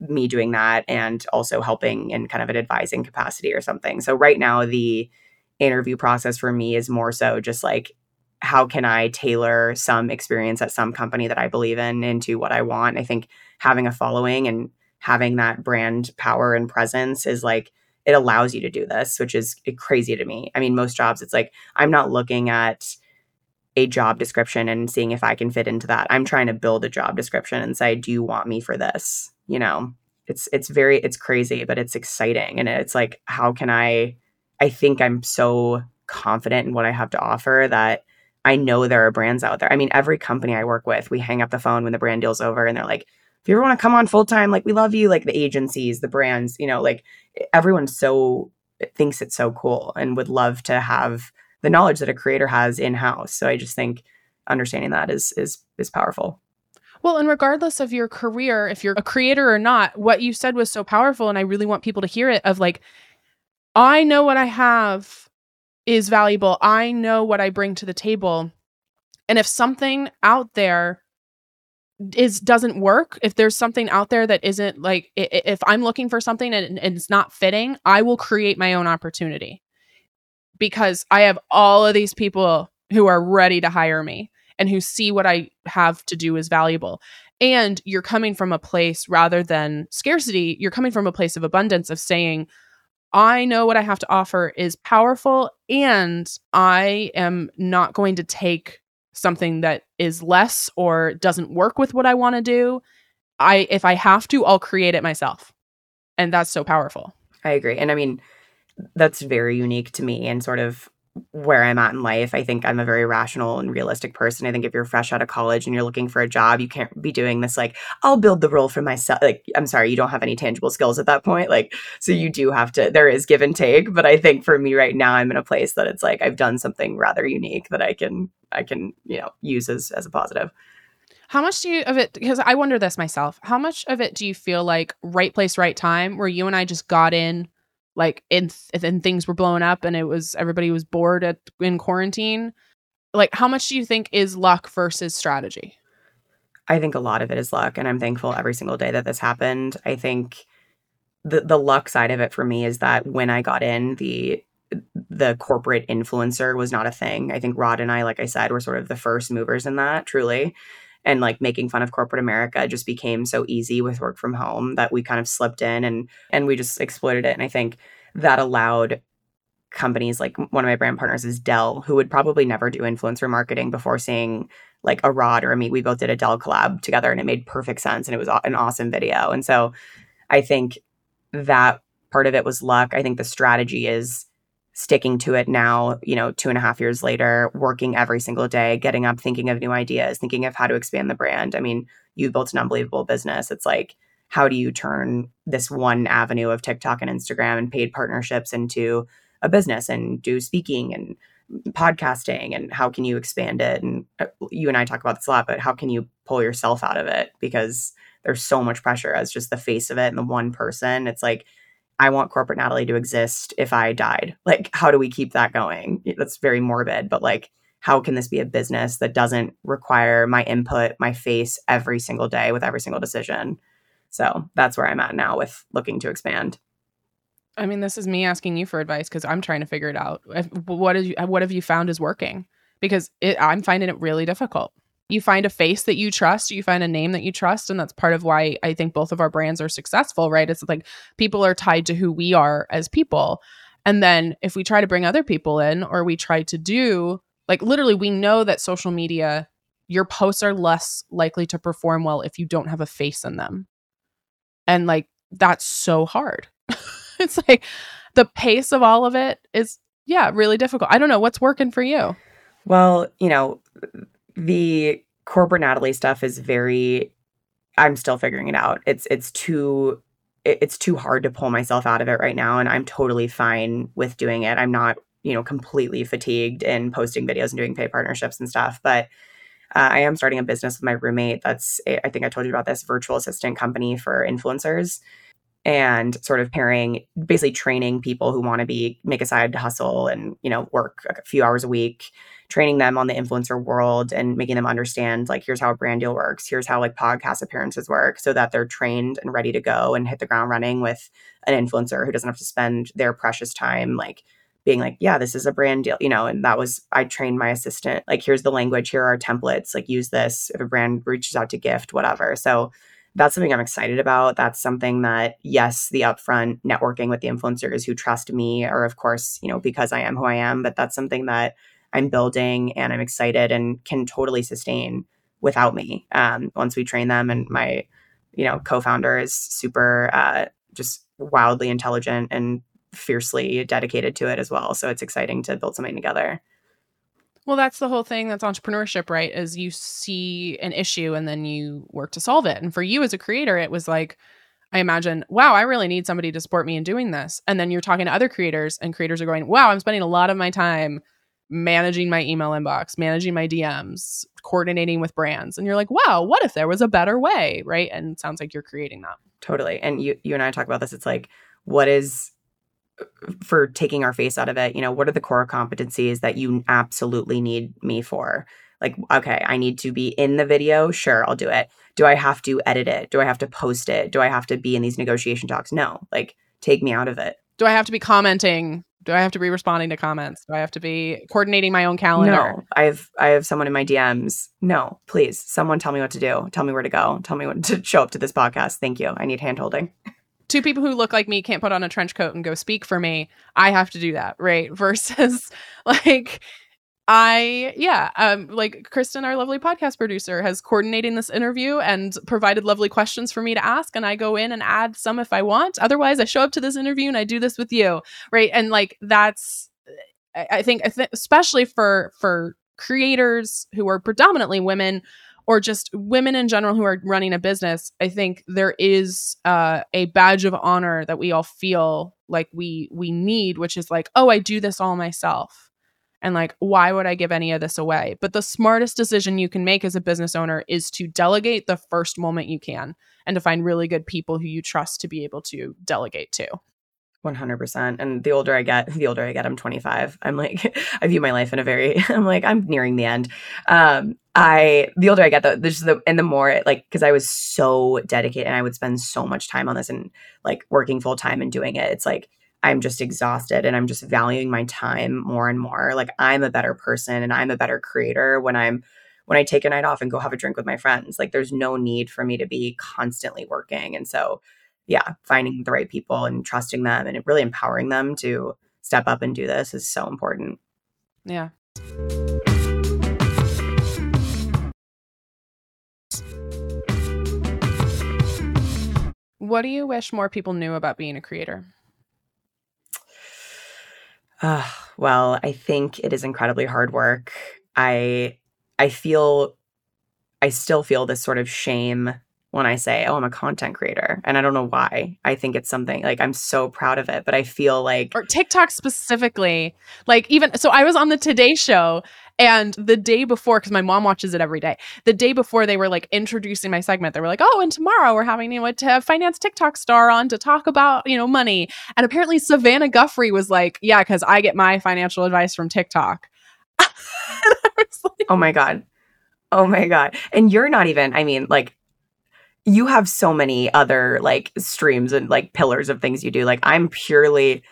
me doing that and also helping in kind of an advising capacity or something. So right now the interview process for me is more so just like how can I tailor some experience at some company that I believe in into what I want. I think having a following and having that brand power and presence is like it allows you to do this, which is eh, crazy to me. I mean, most jobs, it's like I'm not looking at a job description and seeing if I can fit into that. I'm trying to build a job description and say, "Do you want me for this?" You know, it's it's very it's crazy, but it's exciting and it's like how can I I think I'm so confident in what I have to offer that I know there are brands out there. I mean, every company I work with, we hang up the phone when the brand deal's over and they're like, you ever want to come on full time, like we love you, like the agencies, the brands, you know, like everyone so thinks it's so cool and would love to have the knowledge that a creator has in house. So I just think understanding that is is is powerful. Well, and regardless of your career, if you're a creator or not, what you said was so powerful and I really want people to hear it of like I know what I have is valuable. I know what I bring to the table. And if something out there is doesn't work if there's something out there that isn't like if i'm looking for something and, it's not fitting i will create my own opportunity. Because i have all of these people who are ready to hire me and who see what i have to do is valuable. And you're coming from a place rather than scarcity you're coming from a place of abundance of saying I know what I have to offer is powerful and I am not going to take something that is less or doesn't work with what I want to do, I if I have to, I'll create it myself. And that's so powerful. I agree. And I mean, that's very unique to me and sort of where I'm at in life. I think I'm a very rational and realistic person. I think if you're fresh out of college and you're looking for a job, you can't be doing this like, I'll build the role for myself. Like, I'm sorry, you don't have any tangible skills at that point. Like, so you do have to, there is give and take. But I think for me right now, I'm in a place that it's like I've done something rather unique that I can, I can, you know, use as, as a positive. How much do you of it? Because I wonder this myself. How much of it do you feel like right place, right time, where you and I just got in like in and things were blowing up and it was everybody was bored at in quarantine. Like how much do you think is luck versus strategy? I think a lot of it is luck and i'm thankful every single day that this happened. I think the the luck side of it for me is that when i got in the the corporate influencer was not a thing. I think rod and i like i said were sort of the first movers in that truly and like making fun of corporate america just became so easy with work from home that we kind of slipped in and and we just exploited it. And i think that allowed companies like one of my brand partners is dell who would probably never do influencer marketing before seeing like a rod or a me we both did a dell collab together and it made perfect sense and it was an awesome video. And so i think that part of it was luck. I think the strategy is sticking to it now, you know, two and a half years later, working every single day, getting up, thinking of new ideas, thinking of how to expand the brand. I mean, you built an unbelievable business. It's like, how do you turn this one avenue of TikTok and Instagram and paid partnerships into a business and do speaking and podcasting and how can you expand it? And uh, you and I talk about this a lot, but how can you pull yourself out of it? Because there's so much pressure as just the face of it and the one person. It's like, I want corporate Natalie to exist if I died. Like, how do we keep that going? That's very morbid, but like, how can this be a business that doesn't require my input, my face every single day with every single decision? So that's where I'm at now with looking to expand. I mean, this is me asking you for advice because I'm trying to figure it out. What is what have you found is working? Because it, I'm finding it really difficult you find a face that you trust, you find a name that you trust. And that's part of why I think both of our brands are successful, right? It's like people are tied to who we are as people. And then if we try to bring other people in or we try to do, like literally, we know that social media, your posts are less likely to perform well if you don't have a face in them. And like, that's so hard. it's like the pace of all of it is, yeah, really difficult. I don't know what's working for you. Well, you know, the corporate Natalie stuff is very I'm still figuring it out. It's it's too it's too hard to pull myself out of it right now and I'm totally fine with doing it. I'm not, you know, completely fatigued in posting videos and doing paid partnerships and stuff, but uh, I am starting a business with my roommate. That's I think I told you about this virtual assistant company for influencers and sort of pairing basically training people who want to be make a side hustle and you know work a few hours a week training them on the influencer world and making them understand like here's how a brand deal works here's how like podcast appearances work so that they're trained and ready to go and hit the ground running with an influencer who doesn't have to spend their precious time like being like yeah this is a brand deal you know and that was i trained my assistant like here's the language here are templates like use this if a brand reaches out to gift whatever. So that's something I'm excited about. That's something that, yes, the upfront networking with the influencers who trust me, or of course, you know, because I am who I am, but that's something that I'm building and I'm excited and can totally sustain without me. Um, once we train them, and my, you know, co-founder is super, uh, just wildly intelligent and fiercely dedicated to it as well. So it's exciting to build something together. Well, that's the whole thing. That's entrepreneurship, right? Is you see an issue and then you work to solve it. And for you as a creator, it was like, I imagine, wow, I really need somebody to support me in doing this. And then you're talking to other creators, and creators are going, wow, I'm spending a lot of my time managing my email inbox, managing my DMs, coordinating with brands. And you're like, wow, what if there was a better way? Right. And sounds like you're creating that. Totally. And you you and I talk about this. It's like, what is for taking our face out of it, you know, what are the core competencies that you absolutely need me for? Like, okay, I need to be in the video. Sure, I'll do it. Do I have to edit it? Do I have to post it? Do I have to be in these negotiation talks? No, like, take me out of it. Do I have to be commenting? Do I have to be responding to comments? Do I have to be coordinating my own calendar? No, I have I have someone in my DMs. No, please, someone tell me what to do. Tell me where to go. Tell me when to show up to this podcast. Thank you. I need hand holding. two people who look like me can't put on a trench coat and go speak for me. I have to do that, right? Versus like I yeah, um like Kristen our lovely podcast producer has coordinating this interview and provided lovely questions for me to ask and I go in and add some if I want. Otherwise, I show up to this interview and I do this with you, right? And like that's I think especially for for creators who are predominantly women or just women in general who are running a business, I think there is uh, a badge of honor that we all feel like we we need, which is like, oh, I do this all myself, and like, why would I give any of this away? But the smartest decision you can make as a business owner is to delegate the first moment you can, and to find really good people who you trust to be able to delegate to. 100% and the older i get the older i get i'm 25 i'm like i view my life in a very i'm like i'm nearing the end. Um i the older i get there's the and the more it, like because i was so dedicated and i would spend so much time on this and like working full time and doing it. It's like i'm just exhausted and i'm just valuing my time more and more. Like i'm a better person and i'm a better creator when i'm when i take a night off and go have a drink with my friends. Like there's no need for me to be constantly working. And so yeah, finding the right people and trusting them and really empowering them to step up and do this is so important. Yeah. What do you wish more people knew about being a creator? Uh, well, I think it is incredibly hard work. I I feel I still feel this sort of shame when I say, "Oh, I'm a content creator," and I don't know why. I think it's something like I'm so proud of it, but I feel like or TikTok specifically, like even so, I was on the Today Show. And the day before, because my mom watches it every day, the day before they were like introducing my segment, they were like, "Oh, and tomorrow we're having you know to finance TikTok star on to talk about you know money." And apparently Savannah Guthrie was like, "Yeah, because I get my financial advice from TikTok." like, oh my god, oh my god! And you're not even. I mean, like you have so many other like streams and like pillars of things you do. Like I'm purely,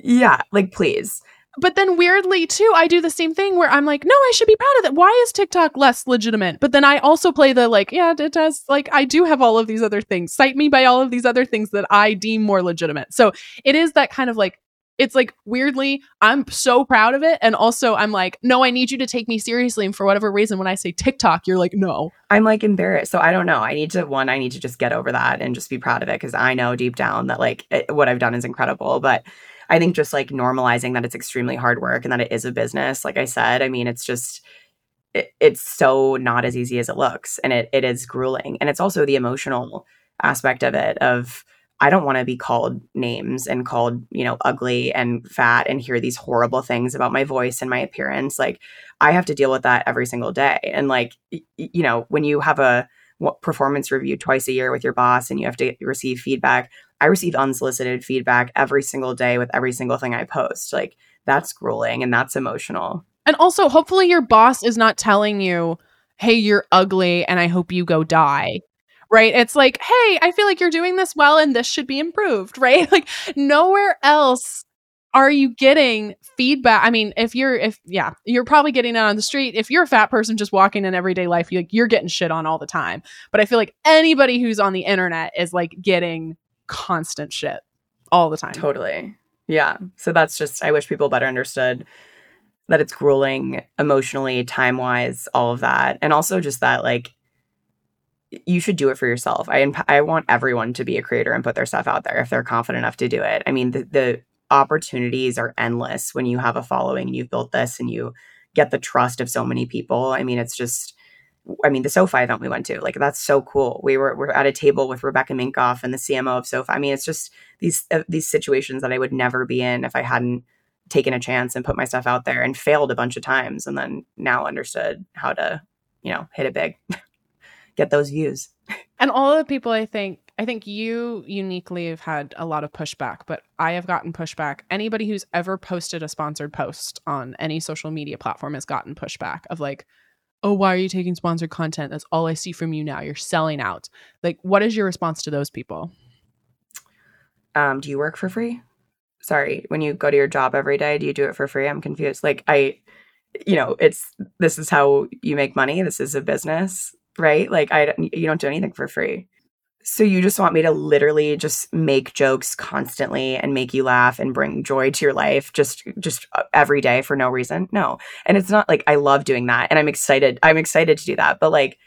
yeah, like please. But then weirdly too, I do the same thing where I'm like, no, I should be proud of that. Why is TikTok less legitimate? But then I also play the like, yeah, it does. Like I do have all of these other things. Cite me by all of these other things that I deem more legitimate. So it is that kind of like it's like weirdly, I'm so proud of it. And also, I'm like, no, I need you to take me seriously. And for whatever reason, when I say TikTok, you're like, no. I'm like embarrassed. So I don't know. I need to, one, I need to just get over that and just be proud of it because I know deep down that like it, what I've done is incredible. But I think just like normalizing that it's extremely hard work and that it is a business, like I said, I mean, it's just, it, it's so not as easy as it looks. And it, it is grueling. And it's also the emotional aspect of it, of, I don't want to be called names and called, you know, ugly and fat and hear these horrible things about my voice and my appearance. Like, I have to deal with that every single day. And, like, y- you know, when you have a performance review twice a year with your boss and you have to receive feedback, I receive unsolicited feedback every single day with every single thing I post. Like, that's grueling and that's emotional. And also, hopefully, your boss is not telling you, hey, you're ugly and I hope you go die right? It's like, hey, I feel like you're doing this well and this should be improved, right? Like nowhere else are you getting feedback? I mean, if you're if yeah, you're probably getting on the street. If you're a fat person just walking in everyday life, you, you're getting shit on all the time. But I feel like anybody who's on the internet is like getting constant shit all the time. Totally. Yeah. So that's just I wish people better understood that it's grueling emotionally, time wise, all of that. And also just that, like, you should do it for yourself. I, I want everyone to be a creator and put their stuff out there if they're confident enough to do it. I mean, the, the opportunities are endless when you have a following and you've built this and you get the trust of so many people. I mean, it's just, I mean, the SoFi event we went to, like that's so cool. We were we're at a table with Rebecca Minkoff and the CMO of SoFi. I mean, it's just these uh, these situations that I would never be in if I hadn't taken a chance and put my stuff out there and failed a bunch of times and then now understood how to, you know, hit it big, get those views. And all of the people I think I think you uniquely have had a lot of pushback, but I have gotten pushback. Anybody who's ever posted a sponsored post on any social media platform has gotten pushback of like, oh, why are you taking sponsored content? That's all I see from you now. You're selling out. Like, what is your response to those people? Um, do you work for free? sorry, when you go to your job every day, do you do it for free? I'm confused. Like I you know, it's this is how you make money. This is a business, right? Like I you don't do anything for free. So you just want me to literally just make jokes constantly and make you laugh and bring joy to your life just just uh, every day for no reason? No. And it's not like I love doing that and I'm excited. I'm excited to do that. But like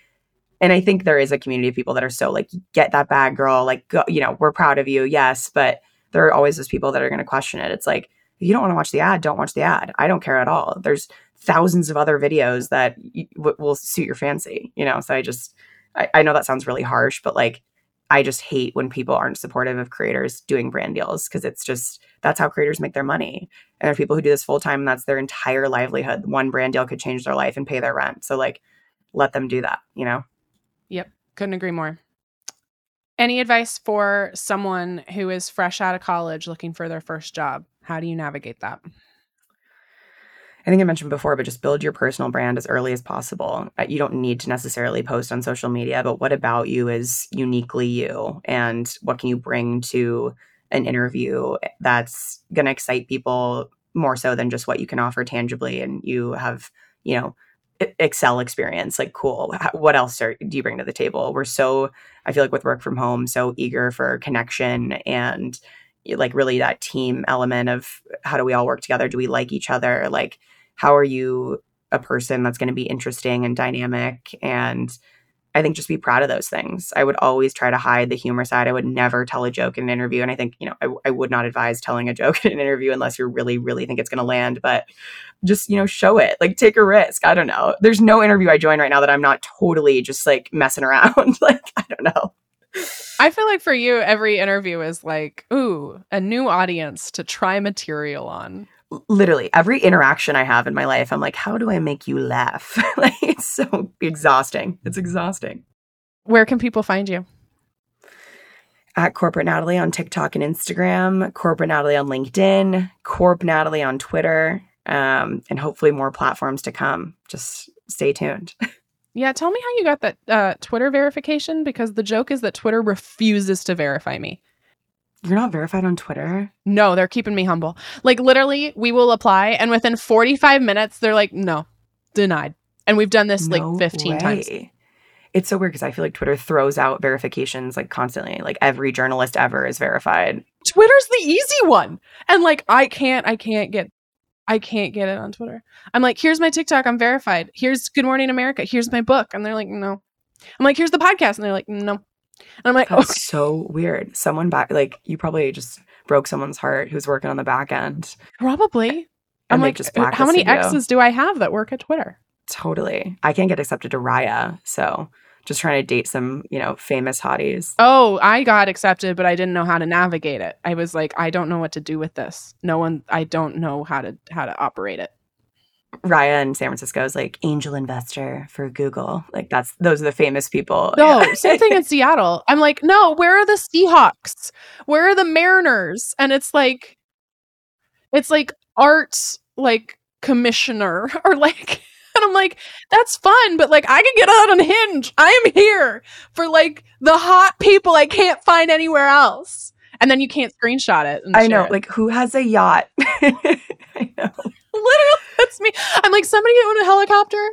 and I think there is a community of people that are so like get that bag girl, like go, you know, we're proud of you. Yes, but there are always those people that are going to question it. It's like, if you don't want to watch the ad, don't watch the ad. I don't care at all. There's thousands of other videos that w- will suit your fancy, you know? So I just, I, I know that sounds really harsh, but like, I just hate when people aren't supportive of creators doing brand deals because it's just that's how creators make their money. And there are people who do this full time and that's their entire livelihood. One brand deal could change their life and pay their rent. So like let them do that, you know? Yep. Couldn't agree more. Any advice for someone who is fresh out of college looking for their first job? How do you navigate that? I think I mentioned before, but just build your personal brand as early as possible. Uh, you don't need to necessarily post on social media, but what about you is uniquely you? And what can you bring to an interview that's going to excite people more so than just what you can offer tangibly? And you have, you know, Excel experience. Like, cool. What else are, do you bring to the table? We're so, I feel like with work from home, so eager for connection and like really that team element of how do we all work together? Do we like each other? Like, how are you a person that's going to be interesting and dynamic and I think just be proud of those things. I would always try to hide the humor side. I would never tell a joke in an interview. And I think, you know, I, I would not advise telling a joke in an interview unless you really, really think it's going to land. But just, you know, show it, like take a risk. I don't know. There's no interview I join right now that I'm not totally just like messing around. like, I don't know. I feel like for you, every interview is like, ooh, a new audience to try material on literally every interaction I have in my life, I'm like, how do I make you laugh? like it's so exhausting. It's exhausting. Where can people find you? At Corporate Natalie on TikTok and Instagram, Corporate Natalie on LinkedIn, Corp Natalie on Twitter, um, and hopefully more platforms to come. Just stay tuned. Yeah, tell me how you got that uh, Twitter verification because the joke is that Twitter refuses to verify me. You're not verified on Twitter? No, they're keeping me humble. Like literally, we will apply and within 45 minutes they're like, "No, denied." And we've done this no like 15 way. times. It's so weird because I feel like Twitter throws out verifications like constantly. Like every journalist ever is verified. Twitter's the easy one. And like I can't I can't get I can't get it on Twitter. I'm like, "Here's my TikTok, I'm verified. Here's Good Morning America. Here's my book." And they're like, "No." I'm like, "Here's the podcast." And they're like, "No." And I'm like, that's okay. so weird. Someone back, like, you probably just broke someone's heart who's working on the back end. Probably. I'm like, just uh, how many exes do I have that work at Twitter? Totally. I can't get accepted to Raya. So just trying to date some, you know, famous hotties. Oh, I got accepted, but I didn't know how to navigate it. I was like, I don't know what to do with this. No one, I don't know how to how to operate it. Raya in San Francisco is like angel investor for Google. Like that's those are the famous people. No, yeah. same thing in Seattle. I'm like, no, where are the Seahawks? Where are the Mariners? And it's like, it's like arts like commissioner or like. And I'm like, that's fun, but like I can get out on Hinge. I am here for like the hot people I can't find anywhere else. And then you can't screenshot it. I know. It. Like who has a yacht? I know. Literally, that's me. I'm like, somebody own a helicopter?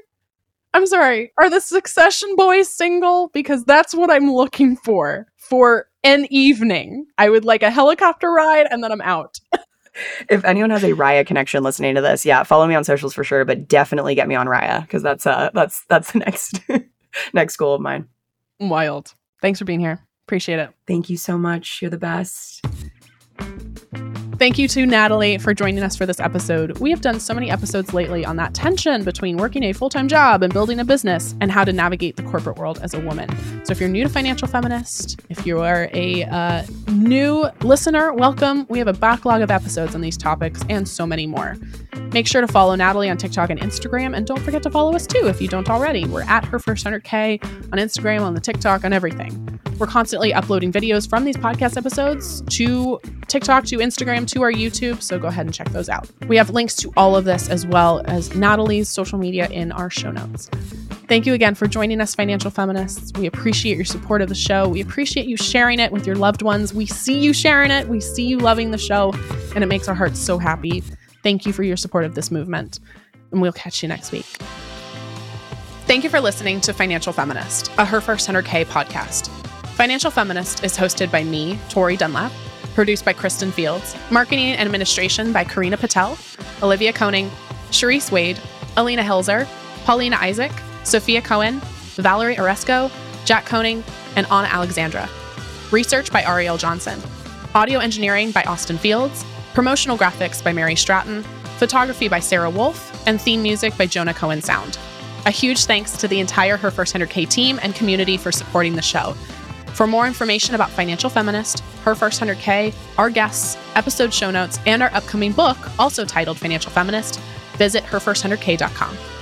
I'm sorry. Are the Succession boys single? Because that's what I'm looking for for an evening. I would like a helicopter ride and then I'm out. if anyone has a Raya connection listening to this, yeah, follow me on socials for sure, but definitely get me on Raya because that's uh that's that's the next next goal of mine. Wild. Thanks for being here. Appreciate it. Thank you so much. You're the best. Thank you to Natalie for joining us for this episode. We have done so many episodes lately on that tension between working a full time job and building a business and how to navigate the corporate world as a woman. So, if you're new to Financial Feminist, if you are a uh, new listener, welcome. We have a backlog of episodes on these topics and so many more. Make sure to follow Natalie on TikTok and Instagram, and don't forget to follow us too if you don't already. We're at her first 100K on Instagram, on the TikTok, on everything. We're constantly uploading videos from these podcast episodes to TikTok, to Instagram, to our YouTube. So go ahead and check those out. We have links to all of this as well as Natalie's social media in our show notes. Thank you again for joining us, Financial Feminists. We appreciate your support of the show. We appreciate you sharing it with your loved ones. We see you sharing it. We see you loving the show, and it makes our hearts so happy. Thank you for your support of this movement, and we'll catch you next week. Thank you for listening to Financial Feminist, a Her First 100K podcast. Financial Feminist is hosted by me, Tori Dunlap, produced by Kristen Fields, marketing and administration by Karina Patel, Olivia Koning, Sharice Wade, Alina Hilzer, Paulina Isaac, Sophia Cohen, Valerie Oresco, Jack Koning, and Anna Alexandra. Research by Ariel Johnson. Audio engineering by Austin Fields. Promotional graphics by Mary Stratton. Photography by Sarah Wolf. And theme music by Jonah Cohen Sound. A huge thanks to the entire Her First 100K team and community for supporting the show. For more information about Financial Feminist, Her First 100K, our guests, episode show notes, and our upcoming book, also titled Financial Feminist, visit herfirst100k.com.